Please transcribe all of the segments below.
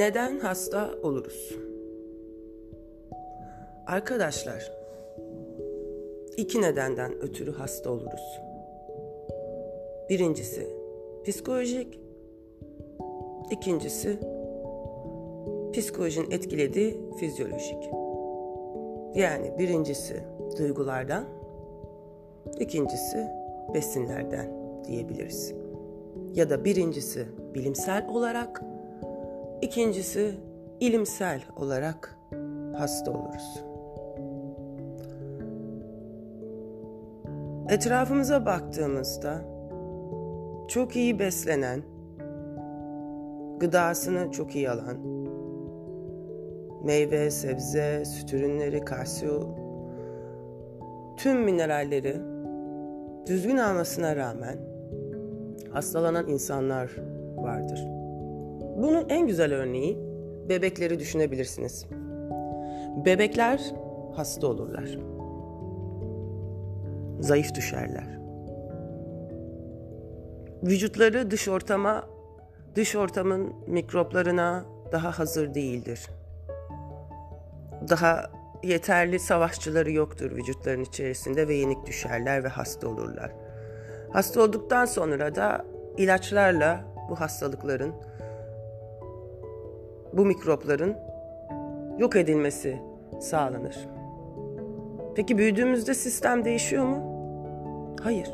Neden hasta oluruz? Arkadaşlar, iki nedenden ötürü hasta oluruz. Birincisi psikolojik, ikincisi psikolojinin etkilediği fizyolojik. Yani birincisi duygulardan, ikincisi besinlerden diyebiliriz. Ya da birincisi bilimsel olarak, ikincisi ilimsel olarak hasta oluruz. Etrafımıza baktığımızda çok iyi beslenen, gıdasını çok iyi alan, meyve, sebze, süt ürünleri, kalsiyum, tüm mineralleri düzgün almasına rağmen hastalanan insanlar vardır. Bunun en güzel örneği bebekleri düşünebilirsiniz. Bebekler hasta olurlar. Zayıf düşerler. Vücutları dış ortama, dış ortamın mikroplarına daha hazır değildir. Daha yeterli savaşçıları yoktur vücutların içerisinde ve yenik düşerler ve hasta olurlar. Hasta olduktan sonra da ilaçlarla bu hastalıkların, bu mikropların yok edilmesi sağlanır. Peki büyüdüğümüzde sistem değişiyor mu? Hayır.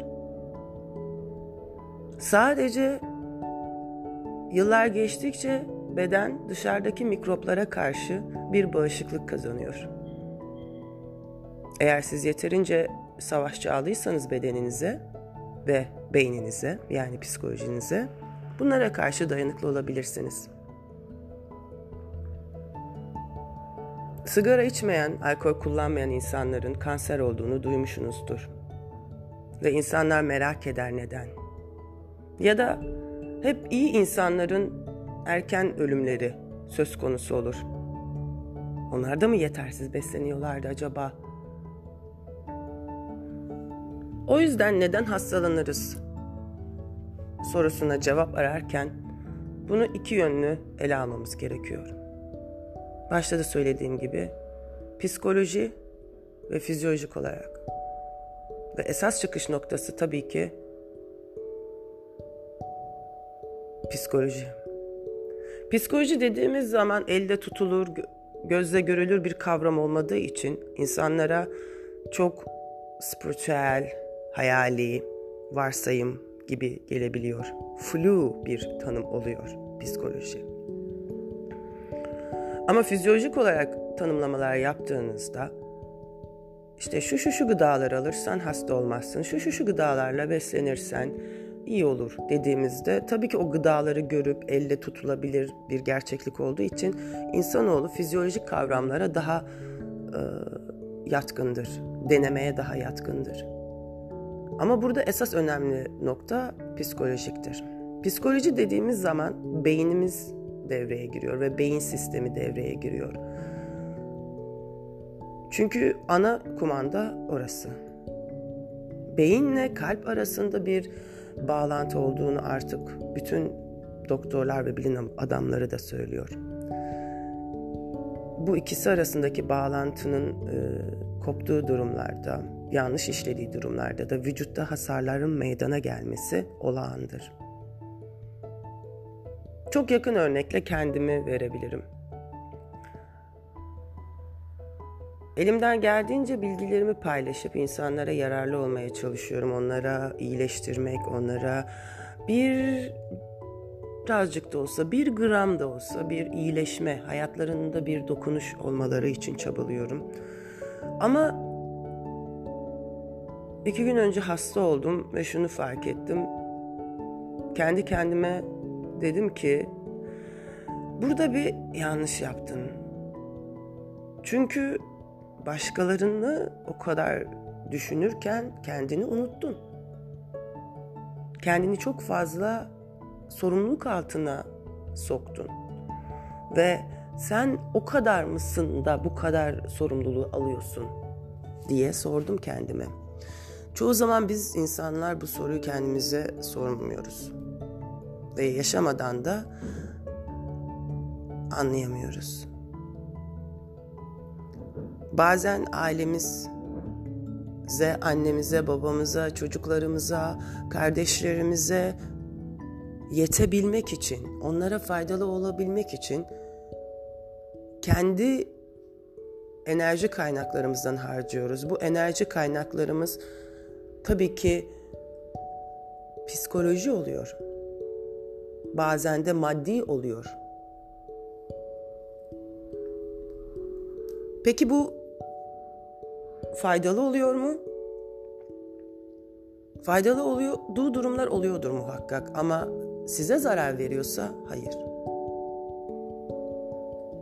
Sadece yıllar geçtikçe beden dışarıdaki mikroplara karşı bir bağışıklık kazanıyor. Eğer siz yeterince savaşçı aldıysanız bedeninize ve beyninize yani psikolojinize bunlara karşı dayanıklı olabilirsiniz. Sigara içmeyen, alkol kullanmayan insanların kanser olduğunu duymuşsunuzdur. Ve insanlar merak eder neden. Ya da hep iyi insanların erken ölümleri söz konusu olur. Onlar da mı yetersiz besleniyorlardı acaba? O yüzden neden hastalanırız sorusuna cevap ararken bunu iki yönlü ele almamız gerekiyor. Başta da söylediğim gibi psikoloji ve fizyolojik olarak. Ve esas çıkış noktası tabii ki psikoloji. Psikoloji dediğimiz zaman elde tutulur, gözle görülür bir kavram olmadığı için insanlara çok spiritüel, hayali, varsayım gibi gelebiliyor. Flu bir tanım oluyor psikoloji. Ama fizyolojik olarak tanımlamalar yaptığınızda işte şu şu şu gıdalar alırsan hasta olmazsın, şu şu şu gıdalarla beslenirsen iyi olur dediğimizde tabii ki o gıdaları görüp elle tutulabilir bir gerçeklik olduğu için insanoğlu fizyolojik kavramlara daha e, yatkındır, denemeye daha yatkındır. Ama burada esas önemli nokta psikolojiktir. Psikoloji dediğimiz zaman beynimiz devreye giriyor ve beyin sistemi devreye giriyor. Çünkü ana kumanda orası. Beyinle kalp arasında bir bağlantı olduğunu artık bütün doktorlar ve bilim adamları da söylüyor. Bu ikisi arasındaki bağlantının e, koptuğu durumlarda, yanlış işlediği durumlarda da vücutta hasarların meydana gelmesi olağandır. Çok yakın örnekle kendimi verebilirim. Elimden geldiğince bilgilerimi paylaşıp insanlara yararlı olmaya çalışıyorum. Onlara iyileştirmek, onlara bir birazcık da olsa, bir gram da olsa bir iyileşme, hayatlarında bir dokunuş olmaları için çabalıyorum. Ama iki gün önce hasta oldum ve şunu fark ettim. Kendi kendime dedim ki burada bir yanlış yaptın. Çünkü başkalarını o kadar düşünürken kendini unuttun. Kendini çok fazla sorumluluk altına soktun. Ve sen o kadar mısın da bu kadar sorumluluğu alıyorsun diye sordum kendime. Çoğu zaman biz insanlar bu soruyu kendimize sormuyoruz. Ve yaşamadan da anlayamıyoruz. Bazen ailemize, annemize, babamıza, çocuklarımıza, kardeşlerimize yetebilmek için, onlara faydalı olabilmek için kendi enerji kaynaklarımızdan harcıyoruz. Bu enerji kaynaklarımız tabii ki psikoloji oluyor. Bazen de maddi oluyor. Peki bu faydalı oluyor mu? Faydalı olduğu durumlar oluyordur muhakkak ama size zarar veriyorsa hayır.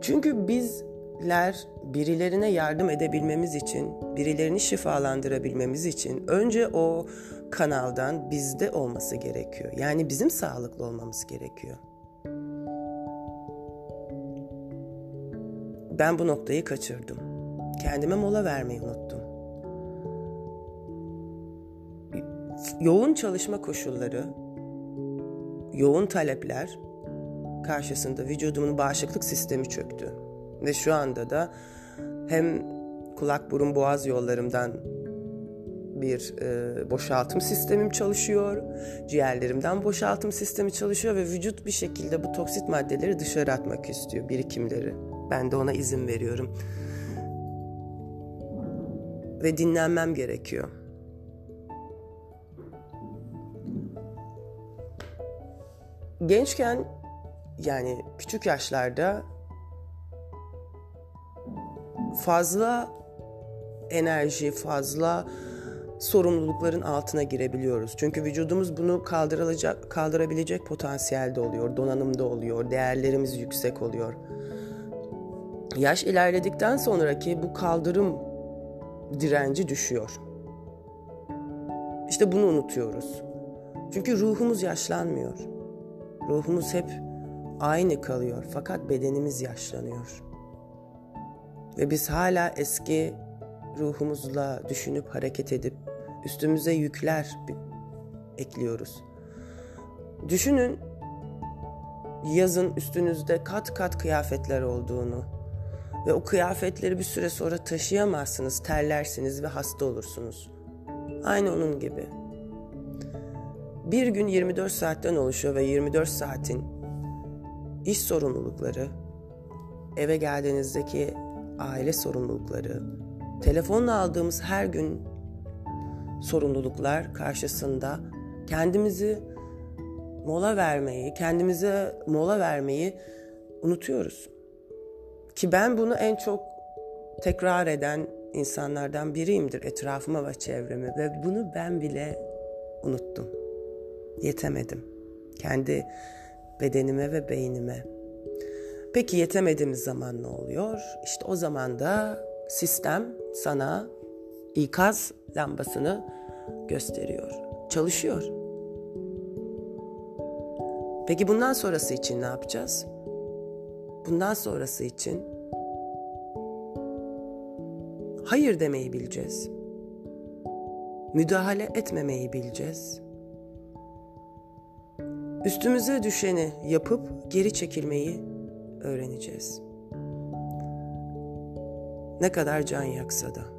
Çünkü bizler birilerine yardım edebilmemiz için, birilerini şifalandırabilmemiz için önce o kanaldan bizde olması gerekiyor. Yani bizim sağlıklı olmamız gerekiyor. Ben bu noktayı kaçırdım. Kendime mola vermeyi unuttum. Yoğun çalışma koşulları, yoğun talepler karşısında vücudumun bağışıklık sistemi çöktü. Ve şu anda da hem kulak burun boğaz yollarımdan bir e, boşaltım sistemim çalışıyor. Ciğerlerimden boşaltım sistemi çalışıyor ve vücut bir şekilde bu toksit maddeleri dışarı atmak istiyor, birikimleri. Ben de ona izin veriyorum. Ve dinlenmem gerekiyor. Gençken yani küçük yaşlarda fazla enerji, fazla sorumlulukların altına girebiliyoruz. Çünkü vücudumuz bunu kaldırılacak, kaldırabilecek potansiyelde oluyor, donanımda oluyor, değerlerimiz yüksek oluyor. Yaş ilerledikten sonraki bu kaldırım direnci düşüyor. İşte bunu unutuyoruz. Çünkü ruhumuz yaşlanmıyor. Ruhumuz hep aynı kalıyor fakat bedenimiz yaşlanıyor. Ve biz hala eski ruhumuzla düşünüp hareket edip üstümüze yükler ekliyoruz. Düşünün yazın üstünüzde kat kat kıyafetler olduğunu ve o kıyafetleri bir süre sonra taşıyamazsınız, terlersiniz ve hasta olursunuz. Aynı onun gibi. Bir gün 24 saatten oluşuyor ve 24 saatin iş sorumlulukları, eve geldiğinizdeki aile sorumlulukları, telefonla aldığımız her gün sorumluluklar karşısında kendimizi mola vermeyi, kendimize mola vermeyi unutuyoruz. Ki ben bunu en çok tekrar eden insanlardan biriyimdir etrafıma ve çevreme ve bunu ben bile unuttum. Yetemedim. Kendi bedenime ve beynime. Peki yetemediğimiz zaman ne oluyor? İşte o zaman da sistem sana ikaz lambasını gösteriyor. Çalışıyor. Peki bundan sonrası için ne yapacağız? Bundan sonrası için hayır demeyi bileceğiz. Müdahale etmemeyi bileceğiz. Üstümüze düşeni yapıp geri çekilmeyi öğreneceğiz. Ne kadar can yaksa da.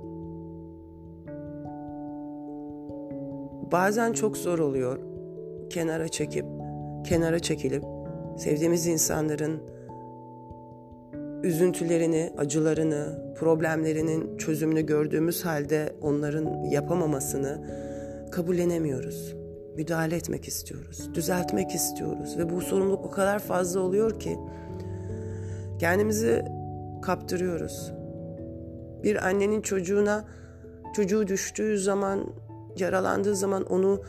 Bazen çok zor oluyor. Kenara çekip, kenara çekilip sevdiğimiz insanların üzüntülerini, acılarını, problemlerinin çözümünü gördüğümüz halde onların yapamamasını kabullenemiyoruz. Müdahale etmek istiyoruz, düzeltmek istiyoruz ve bu sorumluluk o kadar fazla oluyor ki kendimizi kaptırıyoruz. Bir annenin çocuğuna çocuğu düştüğü zaman, yaralandığı zaman onu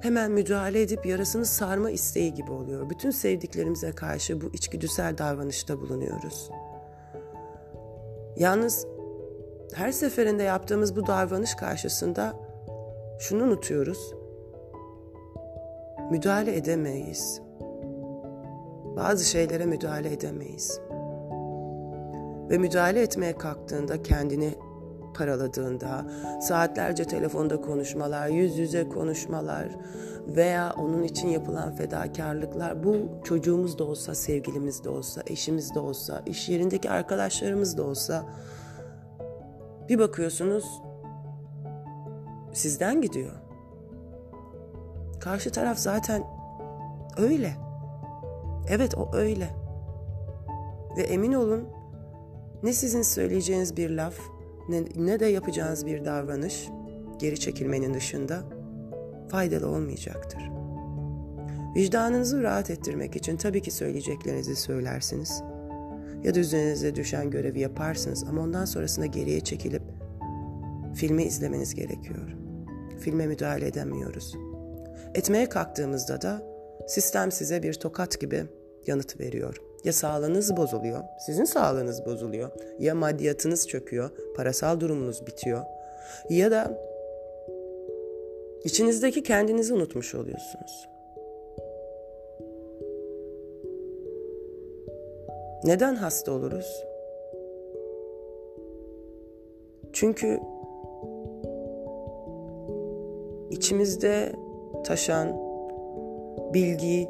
hemen müdahale edip yarasını sarma isteği gibi oluyor. Bütün sevdiklerimize karşı bu içgüdüsel davranışta bulunuyoruz. Yalnız her seferinde yaptığımız bu davranış karşısında şunu unutuyoruz. Müdahale edemeyiz. Bazı şeylere müdahale edemeyiz. Ve müdahale etmeye kalktığında kendini paraladığında, saatlerce telefonda konuşmalar, yüz yüze konuşmalar veya onun için yapılan fedakarlıklar bu çocuğumuz da olsa, sevgilimiz de olsa, eşimiz de olsa, iş yerindeki arkadaşlarımız da olsa bir bakıyorsunuz sizden gidiyor. Karşı taraf zaten öyle. Evet o öyle. Ve emin olun ne sizin söyleyeceğiniz bir laf ne, ne de yapacağınız bir davranış geri çekilmenin dışında faydalı olmayacaktır. Vicdanınızı rahat ettirmek için tabii ki söyleyeceklerinizi söylersiniz. Ya da üzerinize düşen görevi yaparsınız ama ondan sonrasında geriye çekilip filmi izlemeniz gerekiyor. Filme müdahale edemiyoruz. Etmeye kalktığımızda da sistem size bir tokat gibi yanıt veriyor. Ya sağlığınız bozuluyor, sizin sağlığınız bozuluyor. Ya maddiyatınız çöküyor, parasal durumunuz bitiyor. Ya da içinizdeki kendinizi unutmuş oluyorsunuz. Neden hasta oluruz? Çünkü içimizde taşan bilgi,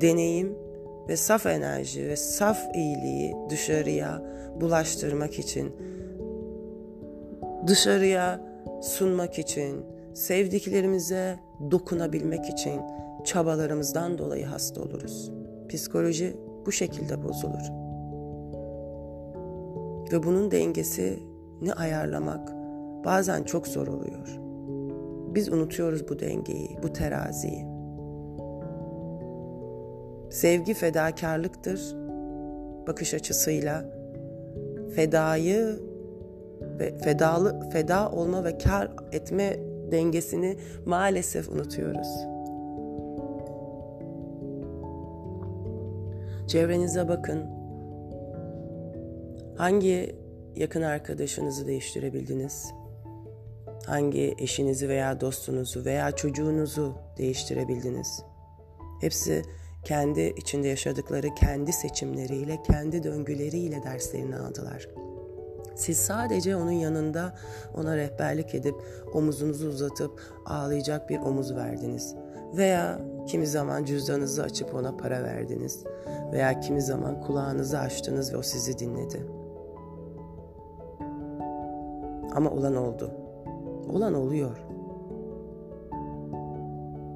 deneyim ve saf enerji ve saf iyiliği dışarıya bulaştırmak için, dışarıya sunmak için, sevdiklerimize dokunabilmek için çabalarımızdan dolayı hasta oluruz. Psikoloji bu şekilde bozulur. Ve bunun dengesi ne ayarlamak bazen çok zor oluyor. Biz unutuyoruz bu dengeyi, bu teraziyi. Sevgi fedakarlıktır bakış açısıyla fedayı ve fedalı feda olma ve kar etme dengesini maalesef unutuyoruz. Çevrenize bakın. Hangi yakın arkadaşınızı değiştirebildiniz? Hangi eşinizi veya dostunuzu veya çocuğunuzu değiştirebildiniz? Hepsi kendi içinde yaşadıkları kendi seçimleriyle, kendi döngüleriyle derslerini aldılar. Siz sadece onun yanında ona rehberlik edip omuzunuzu uzatıp ağlayacak bir omuz verdiniz. Veya kimi zaman cüzdanınızı açıp ona para verdiniz. Veya kimi zaman kulağınızı açtınız ve o sizi dinledi. Ama olan oldu. Olan oluyor.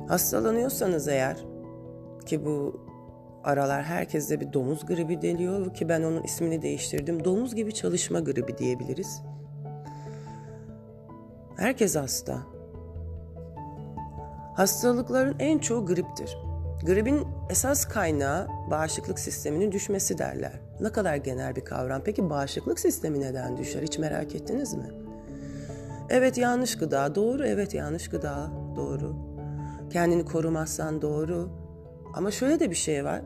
Hastalanıyorsanız eğer ki bu aralar herkeste bir domuz gribi deniyor ki ben onun ismini değiştirdim. Domuz gibi çalışma gribi diyebiliriz. Herkes hasta. Hastalıkların en çoğu griptir. Gripin esas kaynağı bağışıklık sisteminin düşmesi derler. Ne kadar genel bir kavram. Peki bağışıklık sistemi neden düşer? Hiç merak ettiniz mi? Evet yanlış gıda doğru, evet yanlış gıda doğru. Kendini korumazsan doğru. Ama şöyle de bir şey var.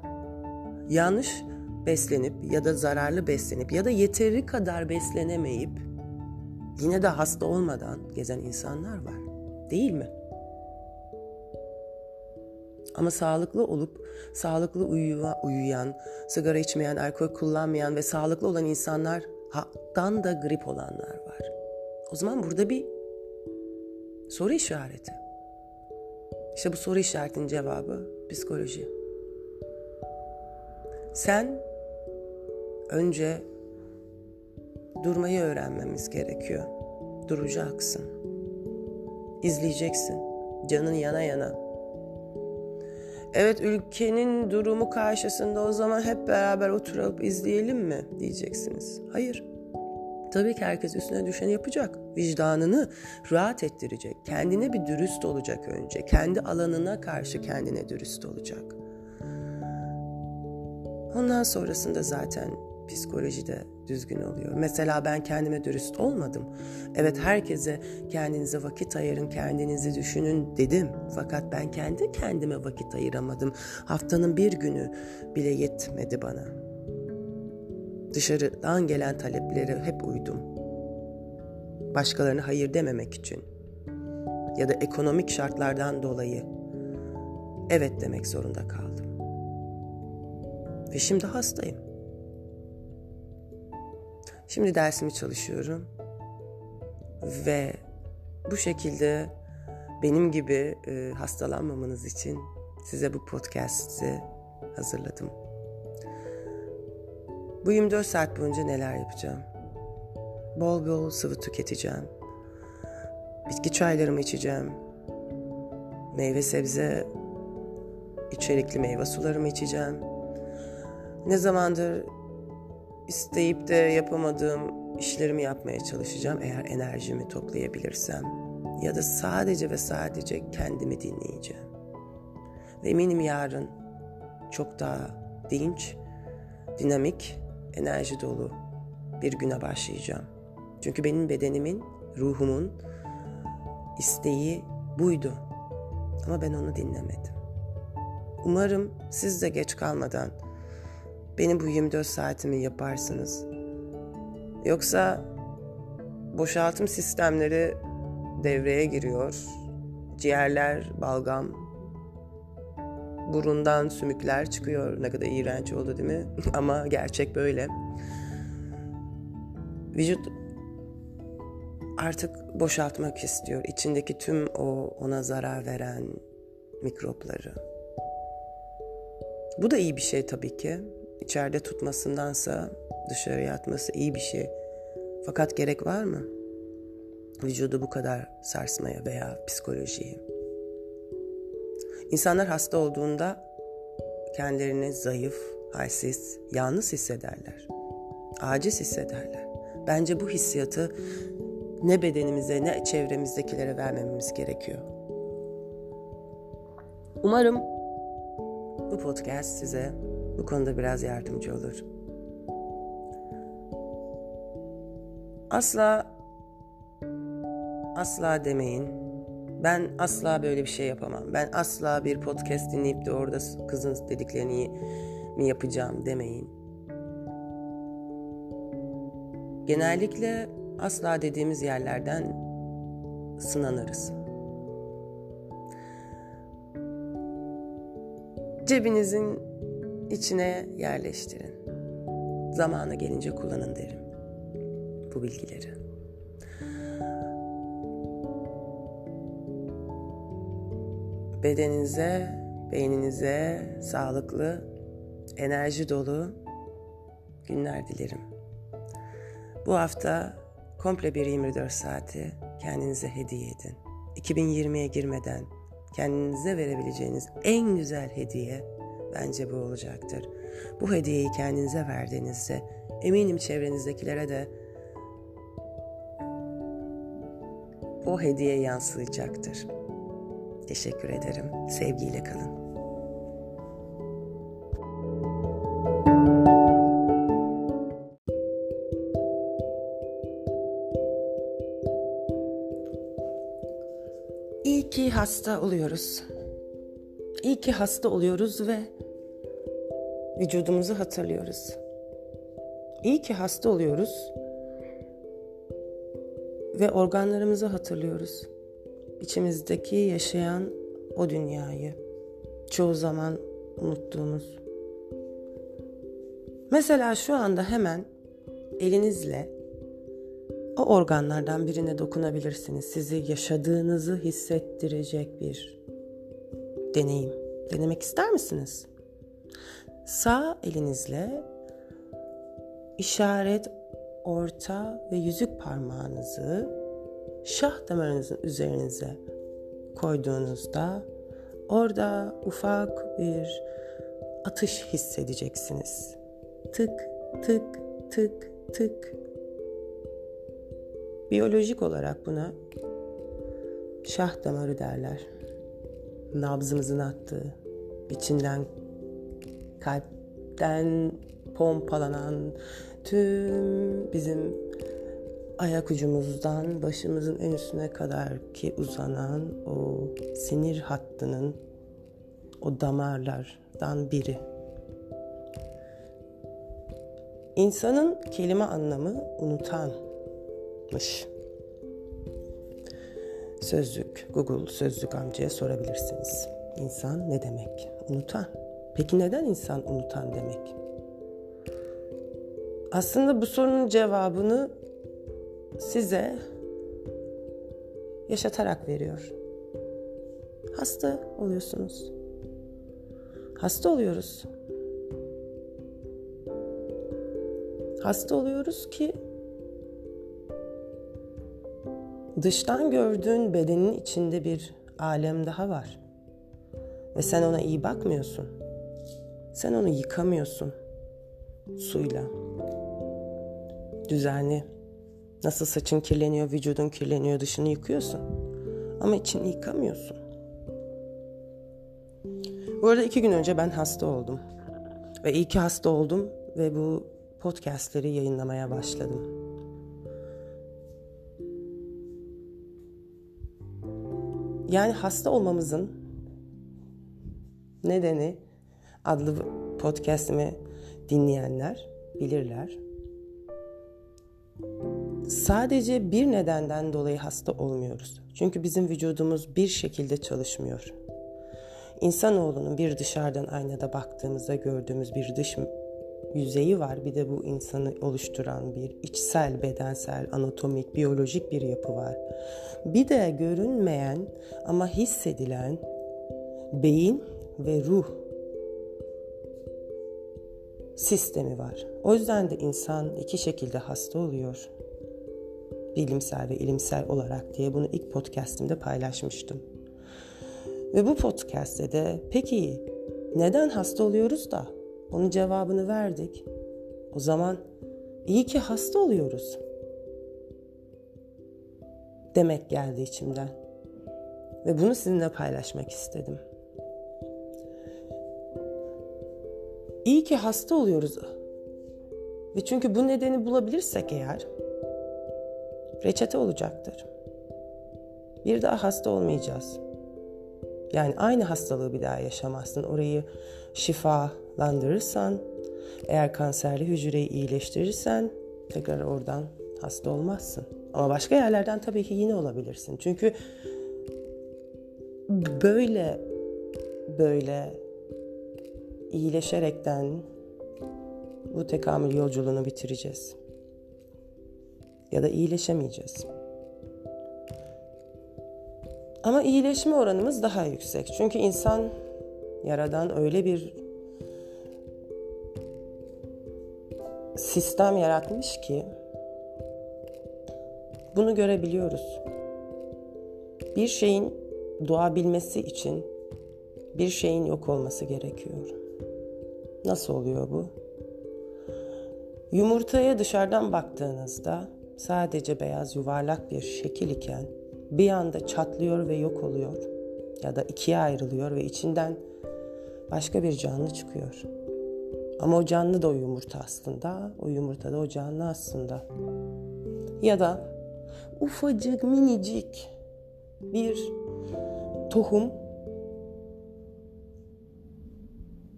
Yanlış beslenip ya da zararlı beslenip ya da yeteri kadar beslenemeyip yine de hasta olmadan gezen insanlar var. Değil mi? Ama sağlıklı olup sağlıklı uyuya, uyuyan, sigara içmeyen, alkol kullanmayan ve sağlıklı olan insanlardan da grip olanlar var. O zaman burada bir soru işareti. İşte bu soru işaretinin cevabı psikoloji. Sen önce durmayı öğrenmemiz gerekiyor. Duracaksın. İzleyeceksin. Canın yana yana. Evet ülkenin durumu karşısında o zaman hep beraber oturup izleyelim mi diyeceksiniz. Hayır. Tabii ki herkes üstüne düşeni yapacak. Vicdanını rahat ettirecek. Kendine bir dürüst olacak önce. Kendi alanına karşı kendine dürüst olacak. Ondan sonrasında zaten psikolojide düzgün oluyor. Mesela ben kendime dürüst olmadım. Evet herkese kendinize vakit ayırın, kendinizi düşünün dedim. Fakat ben kendi kendime vakit ayıramadım. Haftanın bir günü bile yetmedi bana. Dışarıdan gelen taleplere hep uydum. Başkalarına hayır dememek için ya da ekonomik şartlardan dolayı evet demek zorunda kaldım. Ve şimdi hastayım. Şimdi dersimi çalışıyorum. Ve bu şekilde benim gibi e, hastalanmamanız için size bu podcast'i hazırladım. Bu 24 saat boyunca neler yapacağım? Bol bol sıvı tüketeceğim. Bitki çaylarımı içeceğim. Meyve sebze içerikli meyve sularımı içeceğim. Ne zamandır isteyip de yapamadığım işlerimi yapmaya çalışacağım eğer enerjimi toplayabilirsem. Ya da sadece ve sadece kendimi dinleyeceğim. Ve eminim yarın çok daha dinç, dinamik, enerji dolu bir güne başlayacağım. Çünkü benim bedenimin, ruhumun isteği buydu. Ama ben onu dinlemedim. Umarım siz de geç kalmadan benim bu 24 saatimi yaparsınız. Yoksa boşaltım sistemleri devreye giriyor. Ciğerler, balgam, burundan sümükler çıkıyor. Ne kadar iğrenç oldu değil mi? Ama gerçek böyle. Vücut artık boşaltmak istiyor. İçindeki tüm o ona zarar veren mikropları. Bu da iyi bir şey tabii ki. İçeride tutmasındansa dışarıya atması iyi bir şey. Fakat gerek var mı? Vücudu bu kadar sarsmaya veya psikolojiyi. İnsanlar hasta olduğunda kendilerini zayıf, halsiz, yalnız hissederler. Aciz hissederler. Bence bu hissiyatı ne bedenimize ne çevremizdekilere vermememiz gerekiyor. Umarım bu podcast size bu konuda biraz yardımcı olur. Asla asla demeyin. Ben asla böyle bir şey yapamam. Ben asla bir podcast dinleyip de orada kızın dediklerini mi yapacağım demeyin. Genellikle asla dediğimiz yerlerden sınanırız. Cebinizin içine yerleştirin. Zamanı gelince kullanın derim bu bilgileri. Bedeninize, beyninize sağlıklı, enerji dolu günler dilerim. Bu hafta komple bir 24 saati kendinize hediye edin. 2020'ye girmeden kendinize verebileceğiniz en güzel hediye bence bu olacaktır. Bu hediyeyi kendinize verdiğinizde eminim çevrenizdekilere de o hediye yansıyacaktır. Teşekkür ederim. Sevgiyle kalın. İyi ki hasta oluyoruz. İyi ki hasta oluyoruz ve vücudumuzu hatırlıyoruz. İyi ki hasta oluyoruz ve organlarımızı hatırlıyoruz. İçimizdeki yaşayan o dünyayı çoğu zaman unuttuğumuz. Mesela şu anda hemen elinizle o organlardan birine dokunabilirsiniz. Sizi yaşadığınızı hissettirecek bir deneyim. Denemek ister misiniz? Sağ elinizle işaret, orta ve yüzük parmağınızı şah damarınızın üzerinize koyduğunuzda orada ufak bir atış hissedeceksiniz. Tık tık tık tık. Biyolojik olarak buna şah damarı derler. Nabzımızın attığı, içinden kalpten pompalanan tüm bizim ayak ucumuzdan başımızın en üstüne kadar ki uzanan o sinir hattının o damarlardan biri. İnsanın kelime anlamı unutanmış. Sözlük, Google Sözlük amcaya sorabilirsiniz. İnsan ne demek? Unutan. Peki neden insan unutan demek? Aslında bu sorunun cevabını size yaşatarak veriyor. Hasta oluyorsunuz. Hasta oluyoruz. Hasta oluyoruz ki dıştan gördüğün bedenin içinde bir alem daha var. Ve sen ona iyi bakmıyorsun. Sen onu yıkamıyorsun suyla. Düzenli. Nasıl saçın kirleniyor, vücudun kirleniyor, dışını yıkıyorsun. Ama içini yıkamıyorsun. Bu arada iki gün önce ben hasta oldum. Ve iyi ki hasta oldum ve bu podcastleri yayınlamaya başladım. Yani hasta olmamızın nedeni adlı podcastimi dinleyenler bilirler. Sadece bir nedenden dolayı hasta olmuyoruz. Çünkü bizim vücudumuz bir şekilde çalışmıyor. İnsanoğlunun bir dışarıdan aynada baktığımızda gördüğümüz bir dış yüzeyi var. Bir de bu insanı oluşturan bir içsel, bedensel, anatomik, biyolojik bir yapı var. Bir de görünmeyen ama hissedilen beyin ve ruh sistemi var. O yüzde de insan iki şekilde hasta oluyor. Bilimsel ve ilimsel olarak diye bunu ilk podcastimde paylaşmıştım. Ve bu podcast'te de peki neden hasta oluyoruz da onun cevabını verdik. O zaman iyi ki hasta oluyoruz. Demek geldi içimden. Ve bunu sizinle paylaşmak istedim. İyi ki hasta oluyoruz. Ve çünkü bu nedeni bulabilirsek eğer reçete olacaktır. Bir daha hasta olmayacağız. Yani aynı hastalığı bir daha yaşamazsın. Orayı şifalandırırsan, eğer kanserli hücreyi iyileştirirsen tekrar oradan hasta olmazsın. Ama başka yerlerden tabii ki yine olabilirsin. Çünkü böyle böyle iyileşerekten bu tekamül yolculuğunu bitireceğiz. Ya da iyileşemeyeceğiz. Ama iyileşme oranımız daha yüksek. Çünkü insan yaradan öyle bir sistem yaratmış ki bunu görebiliyoruz. Bir şeyin doğabilmesi için bir şeyin yok olması gerekiyor. Nasıl oluyor bu? Yumurtaya dışarıdan baktığınızda sadece beyaz yuvarlak bir şekil iken bir anda çatlıyor ve yok oluyor ya da ikiye ayrılıyor ve içinden başka bir canlı çıkıyor. Ama o canlı da o yumurta aslında, o yumurta da o canlı aslında. Ya da ufacık minicik bir tohum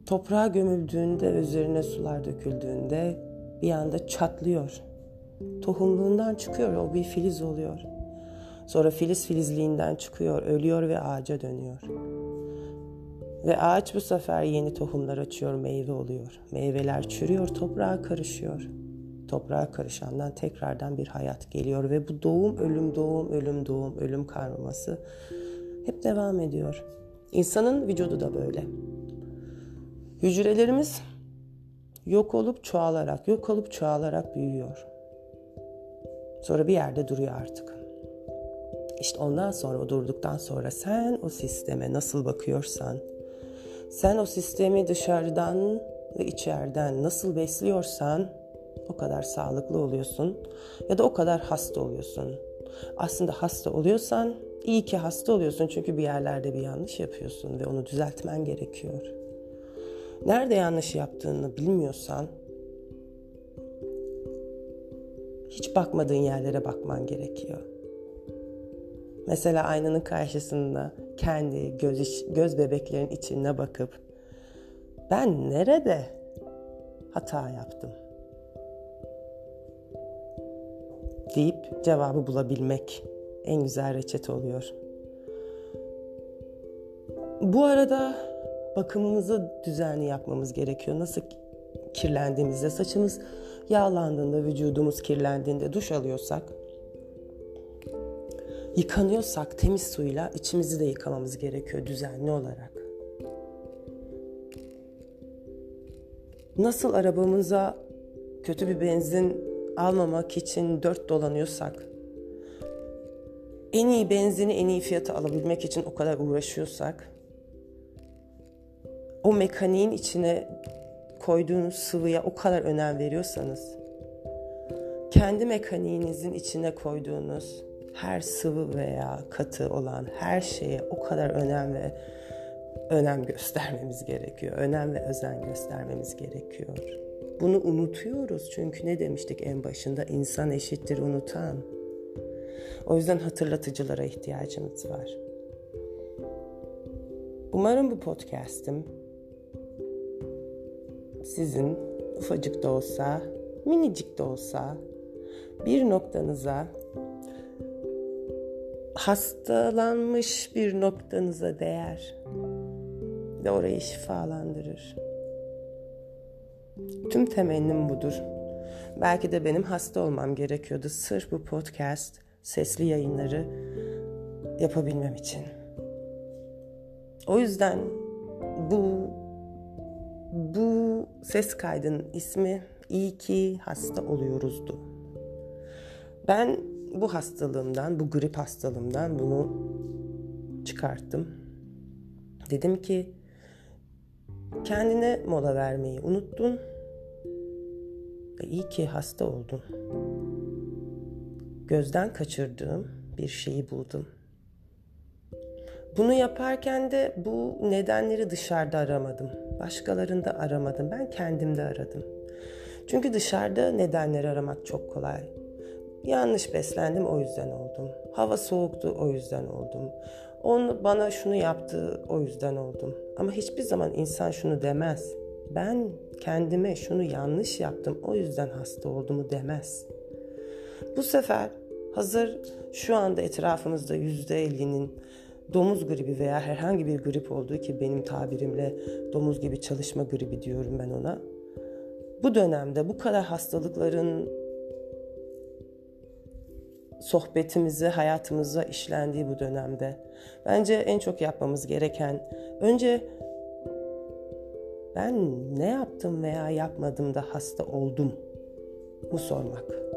toprağa gömüldüğünde, üzerine sular döküldüğünde bir anda çatlıyor. Tohumluğundan çıkıyor, o bir filiz oluyor. Sonra filiz filizliğinden çıkıyor, ölüyor ve ağaca dönüyor. Ve ağaç bu sefer yeni tohumlar açıyor, meyve oluyor. Meyveler çürüyor, toprağa karışıyor. Toprağa karışandan tekrardan bir hayat geliyor ve bu doğum, ölüm, doğum, ölüm, doğum, ölüm karmaması hep devam ediyor. İnsanın vücudu da böyle. Hücrelerimiz yok olup çoğalarak, yok olup çoğalarak büyüyor. Sonra bir yerde duruyor artık. İşte ondan sonra o durduktan sonra sen o sisteme nasıl bakıyorsan, sen o sistemi dışarıdan ve içeriden nasıl besliyorsan o kadar sağlıklı oluyorsun ya da o kadar hasta oluyorsun. Aslında hasta oluyorsan iyi ki hasta oluyorsun çünkü bir yerlerde bir yanlış yapıyorsun ve onu düzeltmen gerekiyor. Nerede yanlış yaptığını bilmiyorsan hiç bakmadığın yerlere bakman gerekiyor. Mesela aynanın karşısında kendi göz, iç, göz bebeklerin içine bakıp ben nerede hata yaptım deyip cevabı bulabilmek en güzel reçete oluyor. Bu arada bakımımızı düzenli yapmamız gerekiyor. Nasıl kirlendiğimizde, saçımız yağlandığında, vücudumuz kirlendiğinde duş alıyorsak yıkanıyorsak temiz suyla içimizi de yıkamamız gerekiyor düzenli olarak. Nasıl arabamıza kötü bir benzin almamak için dört dolanıyorsak, en iyi benzini en iyi fiyata alabilmek için o kadar uğraşıyorsak, o mekaniğin içine koyduğunuz sıvıya o kadar önem veriyorsanız, kendi mekaniğinizin içine koyduğunuz her sıvı veya katı olan her şeye o kadar önem ve önem göstermemiz gerekiyor. Önem ve özen göstermemiz gerekiyor. Bunu unutuyoruz çünkü ne demiştik en başında insan eşittir unutan. O yüzden hatırlatıcılara ihtiyacımız var. Umarım bu podcast'im sizin ufacık da olsa, minicik de olsa bir noktanıza hastalanmış bir noktanıza değer ve orayı şifalandırır. Tüm temennim budur. Belki de benim hasta olmam gerekiyordu sırf bu podcast, sesli yayınları yapabilmem için. O yüzden bu bu ses kaydının ismi iyi ki hasta oluyoruzdu. Ben bu hastalığımdan, bu grip hastalığımdan bunu çıkarttım. Dedim ki kendine mola vermeyi unuttun ve iyi ki hasta oldun. Gözden kaçırdığım bir şeyi buldum. Bunu yaparken de bu nedenleri dışarıda aramadım. Başkalarında aramadım. Ben kendimde aradım. Çünkü dışarıda nedenleri aramak çok kolay. Yanlış beslendim o yüzden oldum. Hava soğuktu o yüzden oldum. On bana şunu yaptı o yüzden oldum. Ama hiçbir zaman insan şunu demez. Ben kendime şunu yanlış yaptım o yüzden hasta olduğumu demez. Bu sefer hazır şu anda etrafımızda yüzde ellinin domuz gribi veya herhangi bir grip olduğu ki benim tabirimle domuz gibi çalışma gribi diyorum ben ona. Bu dönemde bu kadar hastalıkların sohbetimizi, hayatımıza işlendiği bu dönemde bence en çok yapmamız gereken önce ben ne yaptım veya yapmadım da hasta oldum mu sormak.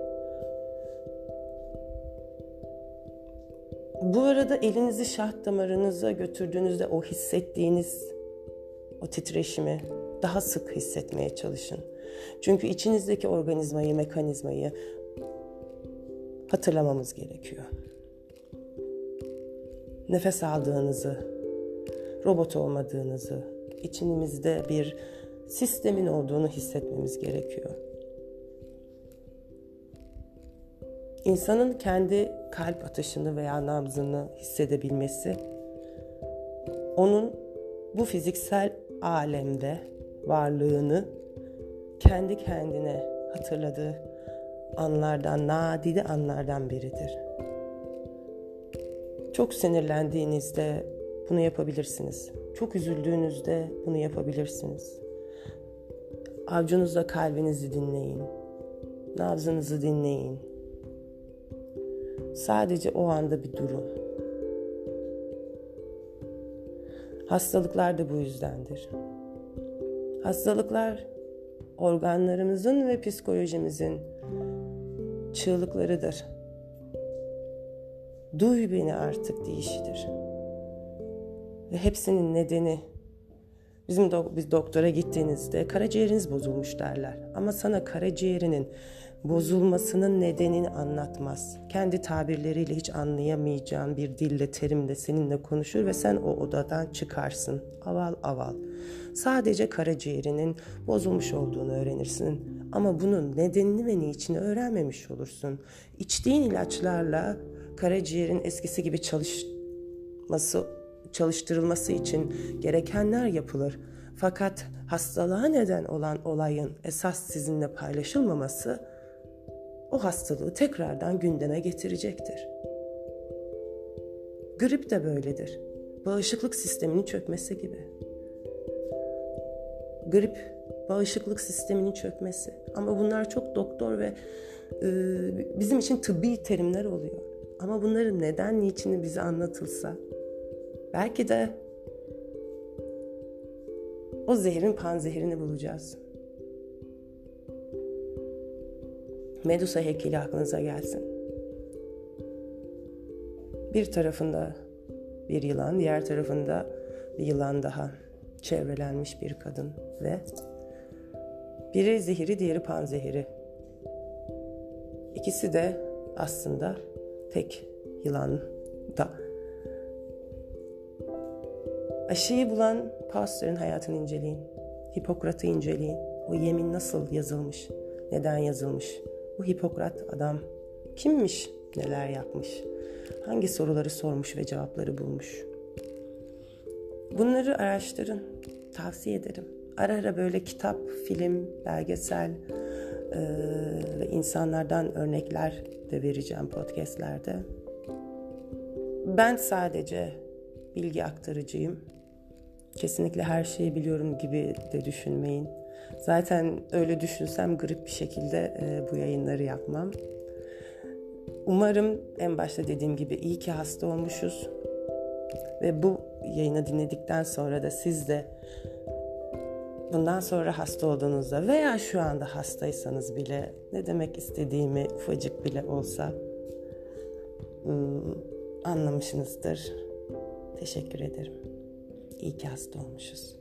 Bu arada elinizi şah damarınıza götürdüğünüzde o hissettiğiniz o titreşimi daha sık hissetmeye çalışın. Çünkü içinizdeki organizmayı, mekanizmayı hatırlamamız gerekiyor. Nefes aldığınızı, robot olmadığınızı, içinimizde bir sistemin olduğunu hissetmemiz gerekiyor. İnsanın kendi kalp atışını veya nabzını hissedebilmesi, onun bu fiziksel alemde varlığını kendi kendine hatırladığı anlardan, nadide anlardan biridir. Çok sinirlendiğinizde bunu yapabilirsiniz. Çok üzüldüğünüzde bunu yapabilirsiniz. Avcunuzla kalbinizi dinleyin. Nabzınızı dinleyin. Sadece o anda bir durun. Hastalıklar da bu yüzdendir. Hastalıklar organlarımızın ve psikolojimizin çığlıklarıdır. Duy beni artık deyişidir. Ve hepsinin nedeni bizim do- biz doktora gittiğinizde karaciğeriniz bozulmuş derler. Ama sana karaciğerinin bozulmasının nedenini anlatmaz. Kendi tabirleriyle hiç anlayamayacağın bir dille, terimle seninle konuşur ve sen o odadan çıkarsın. Aval aval. Sadece karaciğerinin bozulmuş olduğunu öğrenirsin. Ama bunun nedenini ve niçini öğrenmemiş olursun. İçtiğin ilaçlarla karaciğerin eskisi gibi çalışması çalıştırılması için gerekenler yapılır. Fakat hastalığa neden olan olayın esas sizinle paylaşılmaması o hastalığı tekrardan gündeme getirecektir. Grip de böyledir. Bağışıklık sisteminin çökmesi gibi. Grip, bağışıklık sisteminin çökmesi. Ama bunlar çok doktor ve e, bizim için tıbbi terimler oluyor. Ama bunların neden niçini bize anlatılsa belki de o zehrin panzehirini bulacağız. Medusa heykeli aklınıza gelsin. Bir tarafında bir yılan, diğer tarafında bir yılan daha çevrelenmiş bir kadın ve biri zehiri, diğeri panzehiri. İkisi de aslında tek yılan da. Aşıyı bulan Pasteur'ün hayatını inceleyin. Hipokrat'ı inceleyin. O yemin nasıl yazılmış? Neden yazılmış? Bu Hipokrat adam kimmiş? Neler yapmış? Hangi soruları sormuş ve cevapları bulmuş? Bunları araştırın. Tavsiye ederim. Ara ara böyle kitap, film, belgesel ve insanlardan örnekler de vereceğim podcastlerde. Ben sadece bilgi aktarıcıyım. Kesinlikle her şeyi biliyorum gibi de düşünmeyin. Zaten öyle düşünsem grip bir şekilde e, bu yayınları yapmam. Umarım en başta dediğim gibi iyi ki hasta olmuşuz. Ve bu yayını dinledikten sonra da siz de bundan sonra hasta olduğunuzda veya şu anda hastaysanız bile ne demek istediğimi ufacık bile olsa ıı, anlamışsınızdır. Teşekkür ederim. İyi ki hasta olmuşuz.